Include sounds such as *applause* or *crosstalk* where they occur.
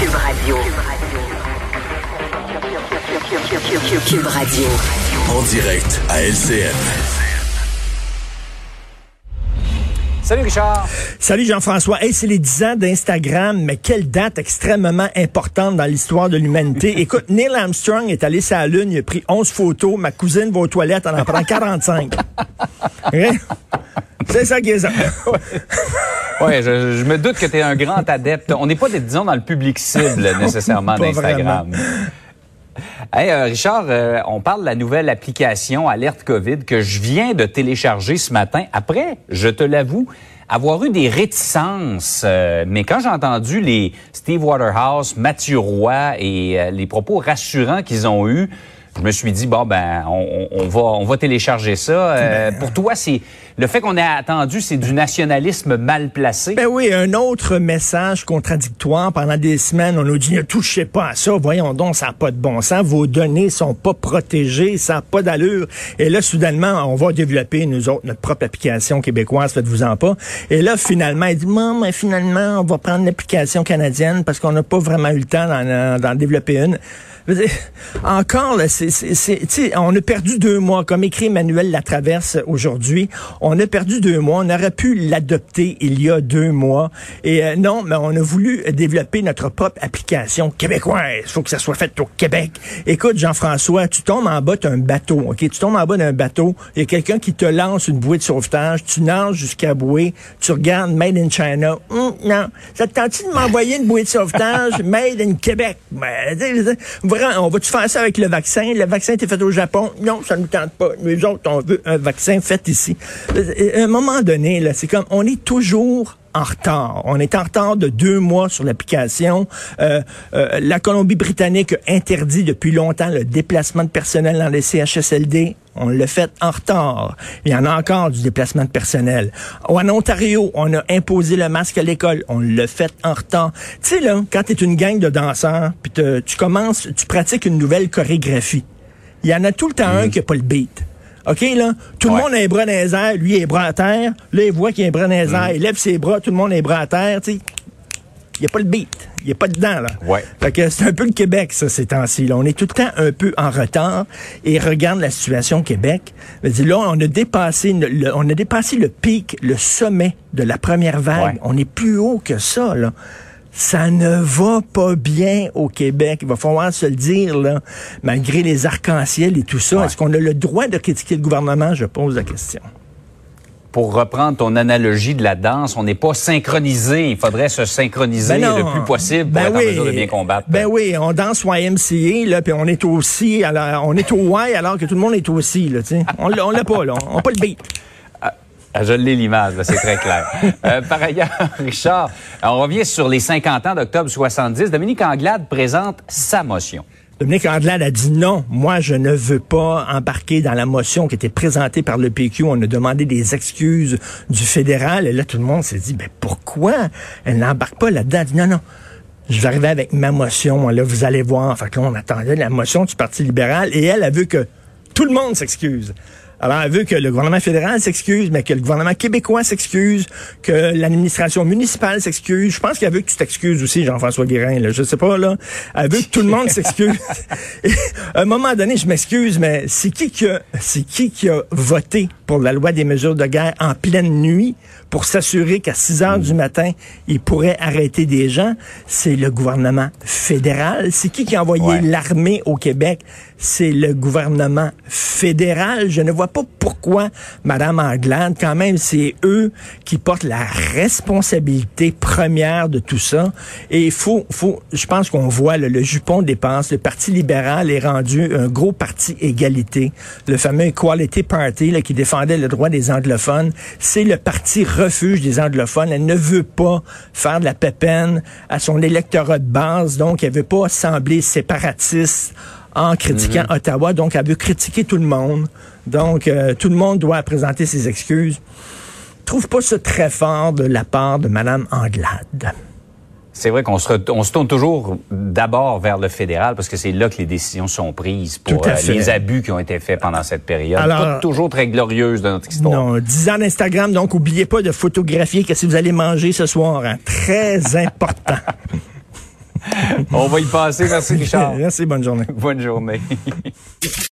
Cube Radio. Cube Radio. En direct à LCN. Salut Richard. Salut Jean-François. Hey, c'est les 10 ans d'Instagram, mais quelle date extrêmement importante dans l'histoire de l'humanité. *laughs* Écoute, Neil Armstrong est allé sur la Lune, il a pris 11 photos. Ma cousine va aux toilettes, elle en prend 45. Okay? *laughs* C'est ça qui est ça. Oui, je, je, me doute que tu es un grand adepte. On n'est pas, disons, dans le public cible nécessairement d'Instagram. Hey, euh, Richard, euh, on parle de la nouvelle application Alerte COVID que je viens de télécharger ce matin. Après, je te l'avoue, avoir eu des réticences. Euh, mais quand j'ai entendu les Steve Waterhouse, Mathieu Roy et les propos rassurants qu'ils ont eus, je me suis dit bon ben on, on va on va télécharger ça. Euh, pour toi, c'est le fait qu'on ait attendu, c'est du nationalisme mal placé? Ben oui, un autre message contradictoire. Pendant des semaines, on nous dit ne touchez pas à ça. Voyons donc, ça n'a pas de bon sens. Vos données sont pas protégées, ça n'a pas d'allure. Et là, soudainement, on va développer nous autres notre propre application québécoise. Faites-vous en pas. Et là, finalement, il dit non, mais finalement, on va prendre l'application canadienne parce qu'on n'a pas vraiment eu le temps d'en développer une. Encore, c'est, on a perdu deux mois, comme écrit Emmanuel Latraverse aujourd'hui. On a perdu deux mois. On aurait pu l'adopter il y a deux mois. Et euh, non, mais on a voulu développer notre propre application québécoise. Il faut que ça soit fait au Québec. Écoute, Jean-François, tu tombes en bas d'un bateau, OK? Tu tombes en bas d'un bateau, il y a quelqu'un qui te lance une bouée de sauvetage, tu nages jusqu'à bouée, tu regardes Made in China. Hum, non, ça te tente de m'envoyer une bouée de sauvetage? *laughs* Made in Québec? On va-tu faire ça avec le vaccin? Le vaccin était fait au Japon? Non, ça ne nous tente pas. Nous autres, on veut un vaccin fait ici. À un moment donné, là, c'est comme, on est toujours en retard. On est en retard de deux mois sur l'application. Euh, euh, la Colombie-Britannique a interdit depuis longtemps le déplacement de personnel dans les CHSLD. On l'a fait en retard. Il y en a encore du déplacement de personnel. En Ontario, on a imposé le masque à l'école. On l'a fait en retard. Tu sais, là, quand tu es une gang de danseurs, puis tu commences, tu pratiques une nouvelle chorégraphie, il y en a tout le temps un qui n'a pas le beat. OK, là? Tout le monde a les bras dans les airs, lui, il a les bras à terre. Là, il voit qu'il a les bras dans les mm. airs. Il lève ses bras, tout le monde a les bras à terre. Il n'y a pas le beat. Il n'y a pas dedans, là. Ouais. Fait que c'est un peu le Québec, ça, ces temps-ci. On est tout le temps un peu en retard. Et regarde la situation au Québec. Là, on a dépassé le, on a dépassé le pic, le sommet de la première vague. On est plus haut que ça, là ça ne va pas bien au Québec. Il va falloir se le dire, là, malgré les arcs-en-ciel et tout ça. Est-ce qu'on a le droit de critiquer le gouvernement? Je pose la question. Pour reprendre ton analogie de la danse, on n'est pas synchronisé. Il faudrait se synchroniser ben le plus possible pour ben être en mesure de bien combattre. Ben oui, on danse YMCA, là, puis on est aussi, alors, on est au Y alors que tout le monde est aussi, là, tu sais. On l'a pas, là. On n'a pas le beat. Ah, je l'ai l'image, c'est très clair. *laughs* Euh, par ailleurs, Richard, on revient sur les 50 ans d'octobre 70. Dominique Anglade présente sa motion. Dominique Anglade a dit non, moi je ne veux pas embarquer dans la motion qui était présentée par le PQ. On a demandé des excuses du fédéral et là tout le monde s'est dit, ben pourquoi elle n'embarque pas là-dedans? Elle dit non, non, je vais arriver avec ma motion, là vous allez voir. Fait que là on attendait la motion du Parti libéral et elle a vu que tout le monde s'excuse. Alors, elle veut que le gouvernement fédéral s'excuse, mais que le gouvernement québécois s'excuse, que l'administration municipale s'excuse. Je pense qu'elle veut que tu t'excuses aussi, Jean-François Guérin. Là. Je sais pas, là. Elle veut que tout le monde *laughs* s'excuse. à un moment donné, je m'excuse, mais c'est qui qui a, c'est qui qui a voté pour la loi des mesures de guerre en pleine nuit pour s'assurer qu'à 6 heures du matin, il pourrait arrêter des gens? C'est le gouvernement fédéral. C'est qui qui a envoyé l'armée au Québec? C'est le gouvernement fédéral. Je ne vois pas pourquoi Mme Anglade, quand même, c'est eux qui portent la responsabilité première de tout ça. Et il faut, faut, je pense qu'on voit le jupon dépense. Le Parti libéral est rendu un gros parti égalité. Le fameux Equality Party là, qui défendait le droit des anglophones, c'est le parti refuge des anglophones. Elle ne veut pas faire de la pépène à son électorat de base, donc elle veut pas sembler séparatiste en critiquant mhm. Ottawa. Donc, elle veut critiquer tout le monde. Donc, euh, tout le monde doit présenter ses excuses. Je trouve pas ça très fort de la part de Mme Anglade. C'est vrai qu'on se, on se tourne toujours d'abord vers le fédéral parce que c'est là que les décisions sont prises pour euh, les abus qui ont été faits pendant cette période. Alors, pas toujours très glorieuse de notre histoire. Non, 10 ans d'Instagram, donc oubliez pas de photographier qu'est-ce que vous allez manger ce soir. Hein. Très *laughs* important. On va y passer. Merci, Richard. *laughs* Merci, bonne journée. Bonne journée. *laughs*